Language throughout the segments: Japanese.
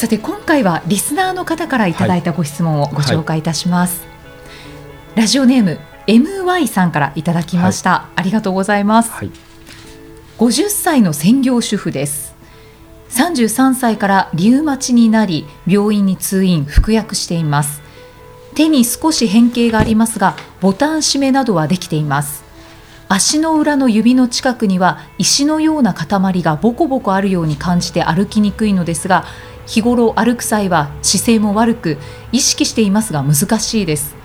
さて今回はリスナーの方からいただいたご質問をご紹介いたします、はい、ラジオネーム MY さんからいただきました、はい、ありがとうございます、はい、50歳の専業主婦です。33歳からリウマチになり病院に通院服薬しています。手に少し変形がありますがボタン締めなどはできています。足の裏の指の近くには石のような塊がボコボコあるように感じて歩きにくいのですが日頃歩く際は姿勢も悪く意識していますが難しいです。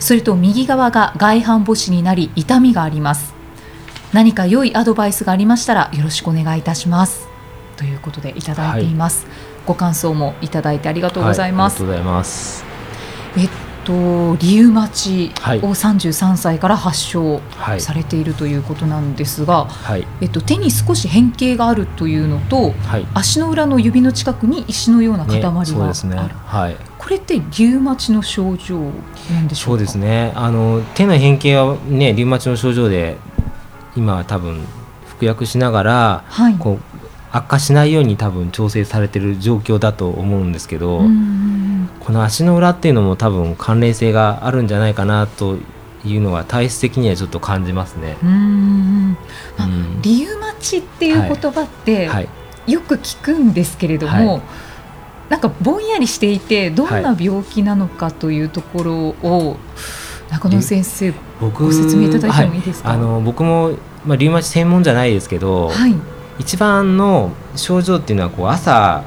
それと右側が外反母趾になり痛みがあります。何か良いアドバイスがありましたらよろしくお願いいたします。ということでいただいています、はい、ご感想もいただいてありがとうございます、はい、ありがとうございますとリウマチを33歳から発症されているということなんですが、はい、えっと、手に少し変形があるというのと、はい、足の裏の指の近くに石のような塊がある、ねね、はい、これってリウマチの症状なんでしょうそうですね。あの手の変形は、ね、リウマチの症状で今は多分服薬しながら、はい、こう悪化しないように多分調整されてる状況だと思うんですけど。うんこの足の裏っていうのも多分関連性があるんじゃないかなというのは体質的にはちょっと感じますね。うん、うん、リウマチっていう言葉って、はい、よく聞くんですけれども、はい、なんかぼんやりしていてどんな病気なのかというところを、中野先生ご説明いただいてもいいですか、あの僕も、まあ、リウマチ専門じゃないですけど、一番の症状っていうのはこう朝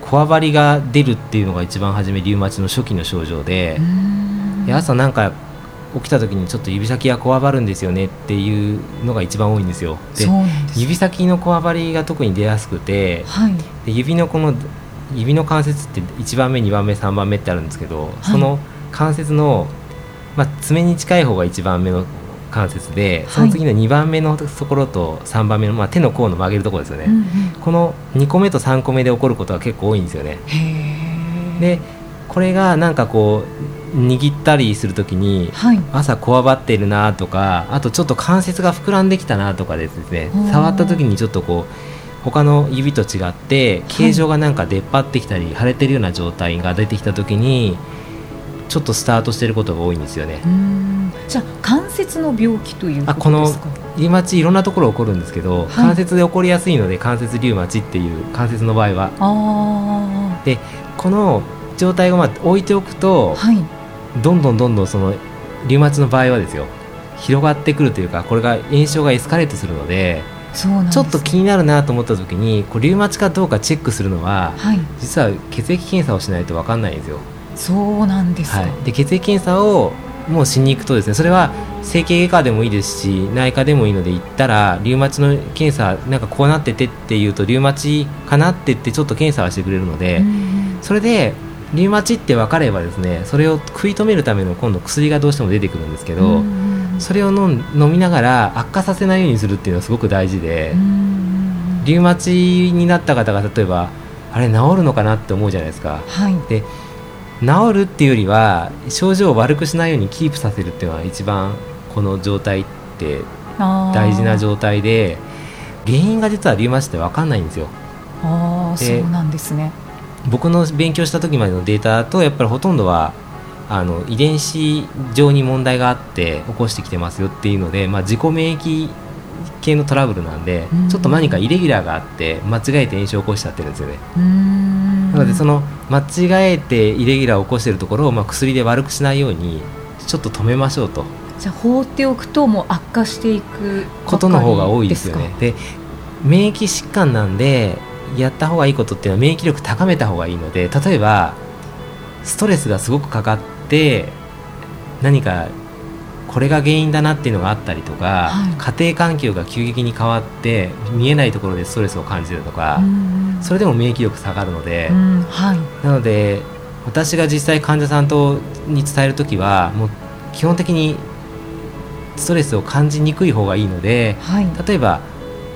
こわばりが出るっていうのが一番初めリウマチの初期の症状でで朝なんか起きた時にちょっと指先がこわばるんですよねっていうのが一番多いんですよ。で指先のこわばりが特に出やすくて、はい、で指のこの指の関節って1番目2番目3番目ってあるんですけど、はい、その関節の、まあ、爪に近い方が1番目の関節でその次の2番目のところと3番目の、まあ、手の甲の曲げるところですよね、うんうん、この2個目と3個目で起こることが結構多いんですよね。でこれがなんかこう握ったりするときに、はい、朝こわばっているなとかあとちょっと関節が膨らんできたなとかですね触った時にちょっとこう他の指と違って形状がなんか出っ張ってきたり、はい、腫れてるような状態が出てきた時にちょっとスタートしていることが多いんですよね。じゃあ関節の病気というあこのリウマチいろんなところ起こるんですけど、はい、関節で起こりやすいので関節リウマチっていう関節の場合は。でこの状態をまあ置いておくと、はい、どんどんどんどんそのリウマチの場合はですよ広がってくるというかこれが炎症がエスカレートするのでちょっと気になるなと思った時にこうリウマチかどうかチェックするのは、はい、実は血液検査をしないと分かんないんですよ。そうなんです、はい、で血液検査をもうしに行くとですねそれは整形外科でもいいですし内科でもいいので行ったらリウマチの検査なんかこうなっててっていうとリウマチかなってってちょっと検査はしてくれるのでそれでリウマチって分かればですねそれを食い止めるための今度薬がどうしても出てくるんですけどそれを飲みながら悪化させないようにするっていうのはすごく大事でリウマチになった方が例えばあれ治るのかなって思うじゃないですか。はい、で治るっていうよりは症状を悪くしないようにキープさせるっていうのは一番この状態って大事な状態で原因が実はリウマチって分かんないんですよ。あそうなんですね僕の勉強した時までのデータだとやっぱりほとんどはあの遺伝子上に問題があって起こしてきてますよっていうので、まあ、自己免疫系のトラブルなんで、ちょっと何かイレギュラーがあって間違えて炎症を起こしちゃってるんですよね。なのでその間違えてイレギュラーを起こしているところを、まあ、薬で悪くしないようにちょっと止めましょうと。じゃあ放っておくともう悪化していくことの方が多いですよね。で免疫疾患なんでやった方がいいことっていうのは免疫力高めた方がいいので例えばストレスがすごくかかって何かこれが原因だなっていうのがあったりとか、はい、家庭環境が急激に変わって見えないところでストレスを感じるとか、それでも免疫力下がるので、はい、なので私が実際患者さんとに伝える時はもう基本的にストレスを感じにくい方がいいので、はい、例えば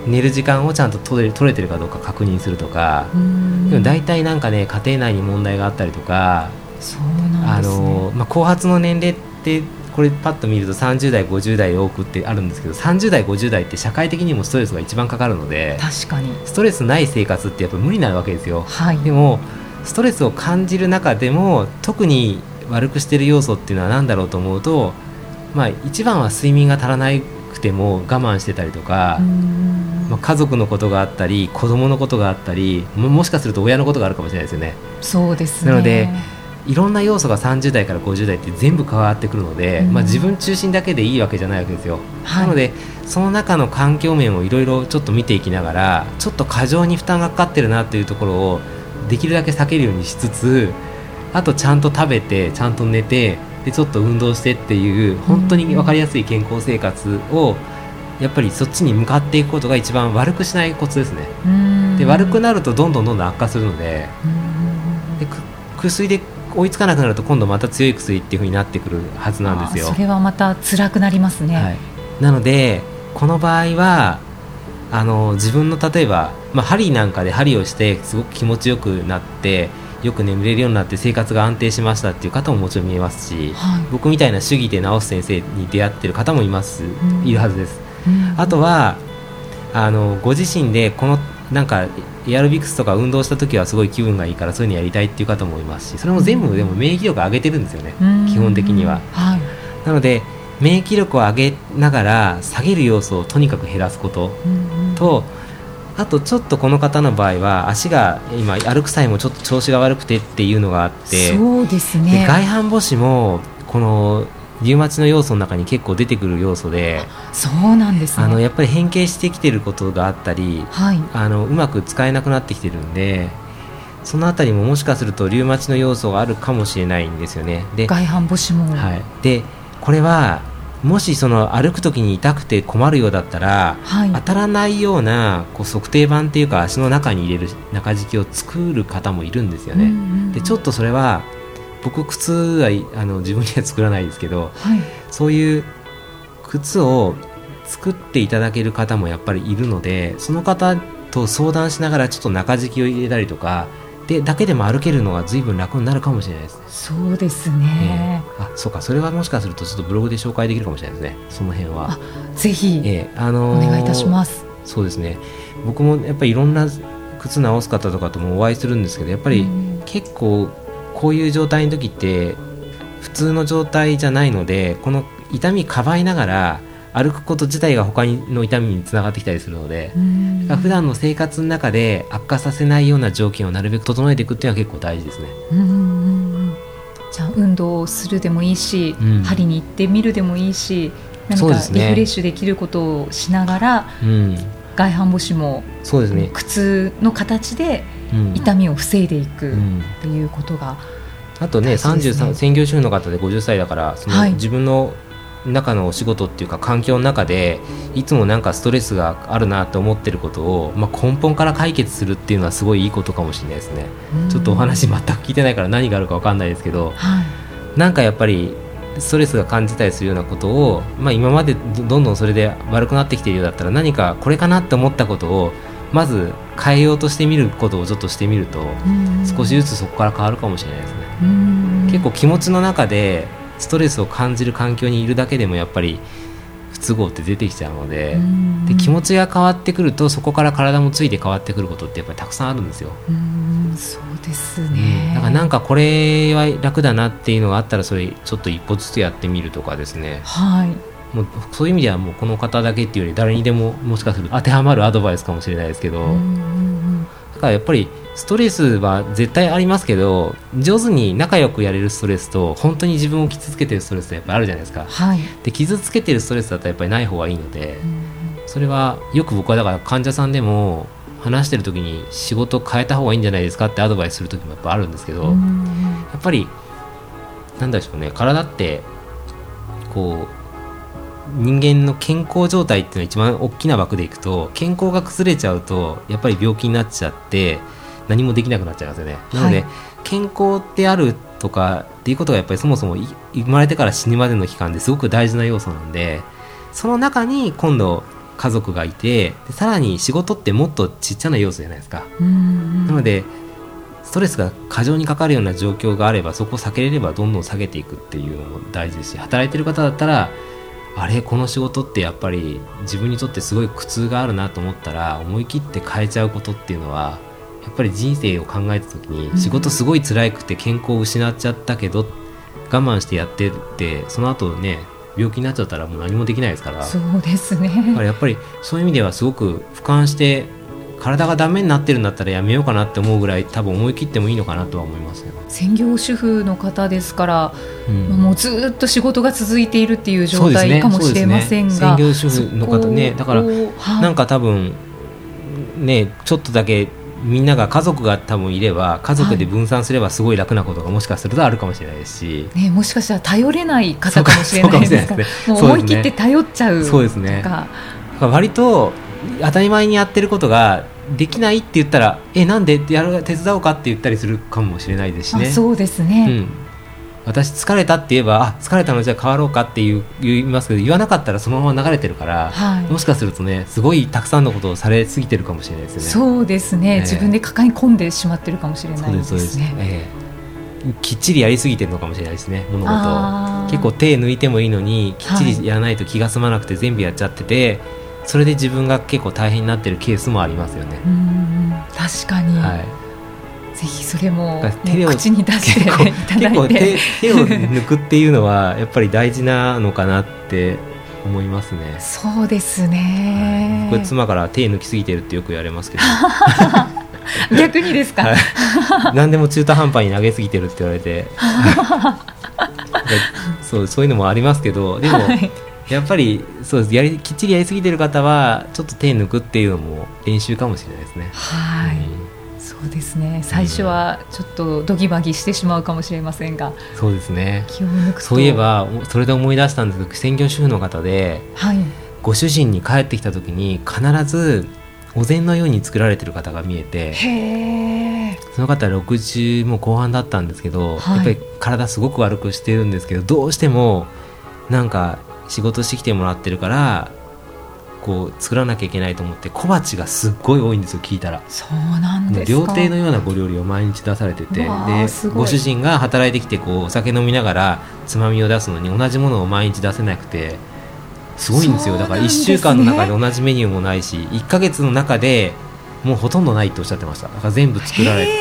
寝る時間をちゃんと取れ取れてるかどうか確認するとかでも大体なんかね家庭内に問題があったりとかね、あのまあ、後発の年齢ってこれパッと見ると30代50代多くってあるんですけど30代50代って社会的にもストレスが一番かかるので確かに。ストレスない生活ってやっぱ無理なわけですよ、はい、でもストレスを感じる中でも特に悪くしてる要素っていうのは何だろうと思うとまあ一番は睡眠が足らなくても我慢してたりとかまあ、家族のことがあったり子供のことがあったりももしかすると親のことがあるかもしれないですよね。そうです、ね、なのでいろんな要素が30代から50代って全部変わってくるので、うん、まあ、自分中心だけでいいわけじゃないわけですよ。はい、なのでその中の環境面をいろいろちょっと見ていきながらちょっと過剰に負担がかかってるなっていうところをできるだけ避けるようにしつつあとちゃんと食べてちゃんと寝てでちょっと運動してっていう本当に分かりやすい健康生活を、うんやっぱりそっちに向かっていくことが一番悪くしないコツですね。で悪くなるとどんどんどんどん悪化するのでで薬で追いつかなくなると今度また強い薬っていうふうになってくるはずなんですよ。それはまた辛くなりますね。はい、なのでこの場合はあの自分の例えば、まあ、針なんかで針をしてすごく気持ちよくなってよく眠れるようになって生活が安定しましたっていう方ももちろん見えますし、はい、僕みたいな主義で治す先生に出会ってる方もいます、うん、いるはずです。あとはあのご自身でこのなんかエアロビクスとか運動した時はすごい気分がいいからそういうのやりたいっていう方もいますしそれも全部でも免疫力上げてるんですよね、基本的には、はい、なので免疫力を上げながら下げる要素をとにかく減らすことと、あとちょっとこの方の場合は足が今歩く際もちょっと調子が悪くてっていうのがあってそうですね。外反母趾もこのリウマチの要素の中に結構出てくる要素でそうなんです、ね、あのやっぱり変形してきてることがあったり、はい、あのうまく使えなくなってきてるんでそのあたりももしかするとリウマチの要素があるかもしれないんですよね。で外反母趾も、はい、でこれはもしその歩く時に痛くて困るようだったら、はい、当たらないようなこう測定板っていうか足の中に入れる中敷きを作る方もいるんですよね。でちょっとそれは僕靴はあの自分には作らないですけど、はい、そういう靴を作っていただける方もやっぱりいるのでその方と相談しながらちょっと中敷きを入れたりとかでだけでも歩けるのが随分楽になるかもしれないですね。そうですね、えー、あそうか。それはもしかするとちょっとブログで紹介できるかもしれないですね。その辺は。ぜひ、えー、あのー、お願いいたします。そうですね。僕もやっぱりいろんな靴直す方とかともお会いするんですけどやっぱり結構こういう状態の時って普通の状態じゃないのでこの痛みかばいながら歩くこと自体が他の痛みにつながってきたりするので普段の生活の中で悪化させないような条件をなるべく整えていくっていうのは結構大事ですね。じゃあ運動をするでもいいし、うん、針に行ってみるでもいいし何かリフレッシュできることをしながら、うん、外反母趾もそうですね。靴の形で痛みを防いでいくっていうことが、あとね33専業主婦の方で50歳だからその自分の中のお仕事っていうか環境の中でいつもなんかストレスがあるなと思ってることを、まあ、根本から解決するっていうのはすごいいいことかもしれないですね。ちょっとお話全く聞いてないから何があるか分かんないですけど、はい、なんかやっぱりストレスが感じたりするようなことを、まあ、今までどんどんそれで悪くなってきているようだったら何かこれかなって思ったことをまず変えようとしてみることをちょっとしてみると少しずつそこから変わるかもしれないですね。結構気持ちの中でストレスを感じる環境にいるだけでもやっぱり不都合って出てきちゃうのでで気持ちが変わってくるとそこから体もついて変わってくることってやっぱりたくさんあるんですよ。そうですね、だからなんかこれは楽だなっていうのがあったらそれちょっと一歩ずつやってみるとかですね。はい。もうそういう意味ではもうこの方だけっていうより誰にでももしかすると当てはまるアドバイスかもしれないですけど。だからやっぱりストレスは絶対ありますけど上手に仲良くやれるストレスと本当に自分を傷つけてるストレスってやっぱあるじゃないですか、はい、で傷つけてるストレスだったらやっぱりない方がいいのでそれはよく僕はだから患者さんでも話してる時に仕事変えた方がいいんじゃないですかってアドバイスする時もやっぱあるんですけどやっぱりなんでしょうね体ってこう人間の健康状態っていうのは一番大きな枠でいくと健康が崩れちゃうとやっぱり病気になっちゃって何もできなくなっちゃいますよね。なので、はい、健康であるとかっていうことがやっぱりそもそも生まれてから死ぬまでの期間ですごく大事な要素なんでその中に今度家族がいてさらに仕事ってもっとちっちゃな要素じゃないですか。なのでストレスが過剰にかかるような状況があればそこを避けれればどんどん下げていくっていうのも大事ですし働いてる方だったらあれこの仕事ってやっぱり自分にとってすごい苦痛があるなと思ったら思い切って変えちゃうことっていうのはやっぱり人生を考えた時に仕事すごい辛くて健康を失っちゃったけど、我慢してやってってその後ね病気になっちゃったらもう何もできないですから。そうですね。やっぱりそういう意味ではすごく俯瞰して体がダメになってるんだったらやめようかなって思うぐらい多分思い切ってもいいのかなとは思います、ね、専業主婦の方ですから、うん、もうずっと仕事が続いているっていう状態かもしれませんが、ねね、専業主婦の方ねだから、はい、なんか多分ねちょっとだけみんなが家族が多分いれば家族で分散すればすごい楽なことがもしかするとあるかもしれないですし、ね、もしかしたら頼れない方かもしれないですから、ね、思い切って頼っちゃうそうですね。割と当たり前にやってることができないって言ったらえなんで？やる手伝おうかって言ったりするかもしれないですしねそうですね、うん。私疲れたって言えばあ疲れたのじゃ変わろうかっていう言いますけど言わなかったらそのまま流れてるから、はい、もしかするとねすごいたくさんのことをされすぎてるかもしれないですね。そうですね、えー、自分で抱え込んでしまってるかもしれないですね。ですえー、きっちりやりすぎてるのかもしれないですね物事を。結構手抜いてもいいのにきっちりやらないと気が済まなくて全部やっちゃってて、はいそれで自分が結構大変になってるケースもありますよね。確かに、はい、ぜひそれも、ね、口に出していただいて。結構手手を抜くっていうのはやっぱり大事なのかなって思いますね。そうですね。はい、妻から手抜きすぎてるってよく言われますけど。逆にですか、はい、何でも中途半端に投げすぎてるって言われて。そうそういうのもありますけどでも、はいやっぱりそうです。やりきっちりやりすぎてる方はちょっと手抜くっていうのも練習かもしれないですね。はい、うん、そうですね。最初はちょっとドギマギしてしまうかもしれませんが、うん、そうですね。気を抜くそういえばそれで思い出したんですけど専業主婦の方で、はい、ご主人に帰ってきた時に必ずお膳のように作られてる方が見えてその方は60も後半だったんですけど、はい、やっぱり体すごく悪くしてるんですけどどうしてもなんか仕事してきてもらってるからこう作らなきゃいけないと思って小鉢がすっごい多いんですよ聞いたら。そうなんです料亭のようなご料理を毎日出されててでご主人が働いてきてこうお酒飲みながらつまみを出すのに同じものを毎日出せなくてすごいんですよ。だから1週間の中で同じメニューもないし1か月の中でもうほとんどないっておっしゃってました。だから全部作られて。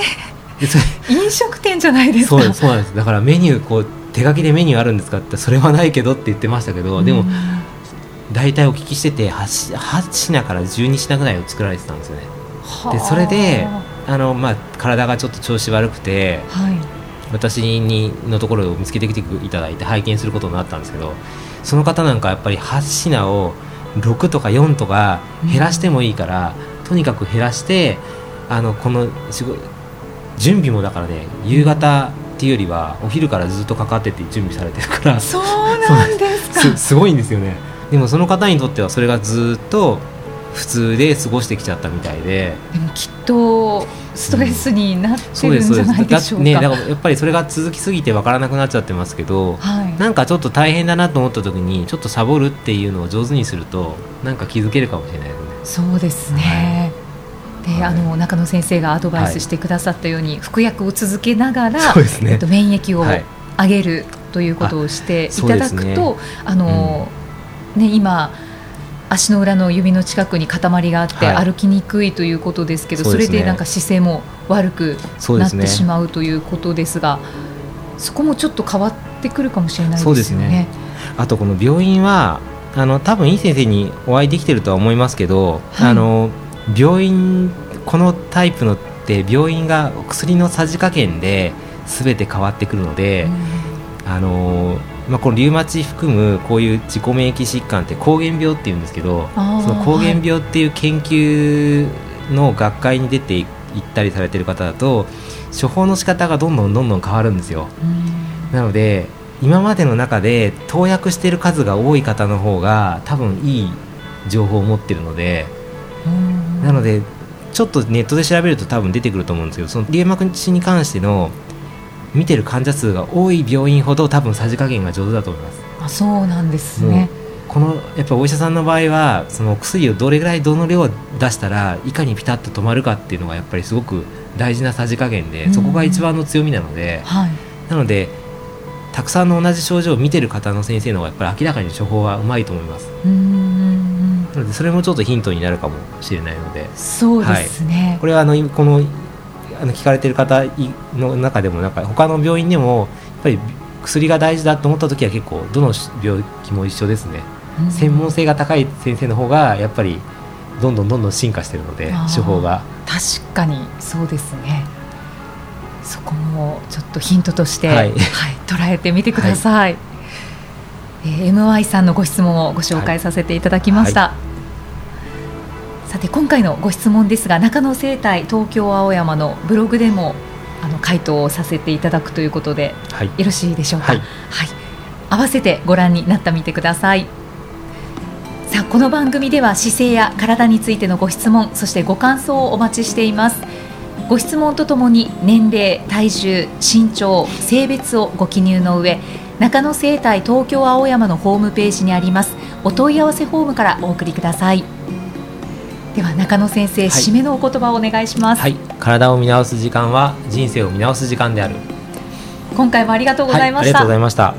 飲食店じゃないですか。そうなんです。だからメニューこう手書きでメニューあるんですかってそれはないけどって言ってましたけど、でも大体お聞きしてて 8, 8品から12品ぐらいを作られてたんですよね。でそれであの、まあ、体がちょっと調子悪くて、はい、私にのところを見つけてきていただいて拝見することになったんですけどその方なんかやっぱり8品を6とか4とか減らしてもいいから、うん、とにかく減らしてあのこの準備もだからね夕方っていうよりはお昼からずっとかかってて準備されてるから。そうなんですか。すごいんですよね。でもその方にとってはそれがずっと普通で過ごしてきちゃったみたいで。でもきっとストレスになってるんじゃないでしょうか、ね、だからやっぱりそれが続きすぎて分からなくなっちゃってますけど、はい、なんかちょっと大変だなと思った時にちょっとサボるっていうのを上手にするとなんか気づけるかもしれないですね。そうですね、はいで、あの中野先生がアドバイスしてくださったように、服薬を続けながら、ね、えっと、免疫を上げるということをしていただくと、あの、ね今足の裏の指の近くに塊があって歩きにくいということですけど、それでなんか姿勢も悪くなってしまうということですがそこもちょっと変わってくるかもしれないですよね。ね。あとこの病院はあの多分いい先生にお会いできてるとは思いますけど、はい、あの病院このタイプのって病院が薬のさじ加減で全て変わってくるので、うん、あのまあ、このリウマチ含むこういう自己免疫疾患って膠原病っていうんですけどその膠原病っていう研究の学会に出ていったりされてる方だと処方の仕方がどんどんどんどん変わるんですよ。うん、なので今までの中で投薬している数が多い方の方が多分いい情報を持ってるので。なのでちょっとネットで調べると多分出てくると思うんですけどそのリウマチに関しての見てる患者数が多い病院ほど多分さじ加減が上手だと思います。あそうなんですね。このやっぱお医者さんの場合はその薬をどれぐらいどの量出したらいかにピタッと止まるかっていうのがやっぱりすごく大事なさじ加減で、そこが一番の強みなので、はい、なのでたくさんの同じ症状を見てる方の先生の方がやっぱり明らかに処方はうまいと思います。なのでそれもちょっとヒントになるかもしれないので。そうですね、はい、これはあのこのあの聞かれてる方の中でもなんか他の病院でもやっぱり薬が大事だと思った時は結構どの病気も一緒ですね、うん、専門性が高い先生の方がやっぱりどんどんどんどん進化してるので手法が。確かにそうですね。そこもちょっとヒントとして、はい、はい、捉えてみてください、はい、えー、MY さんのご質問をご紹介させていただきました、はい、さて今回のご質問ですが中野生態東京青山のブログでもあの回答をさせていただくということで、はい、よろしいでしょうか、はい、はい、合わせてご覧になってみてください。さあこの番組では姿勢や体についてのご質問そしてご感想をお待ちしています。ご質問とともに年齢体重身長性別をご記入の上中野生態東京青山のホームページにあります。お問い合わせフォームからお送りください。では中野先生、はい、締めのお言葉をお願いします、はい、体を見直す時間は人生を見直す時間である。今回もありがとうございました、はい、ありがとうございました。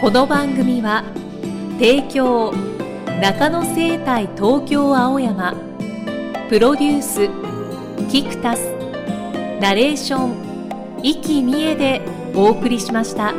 この番組は提供中野生態東京青山プロデュースキクタスナレーション生きみえでお送りしました。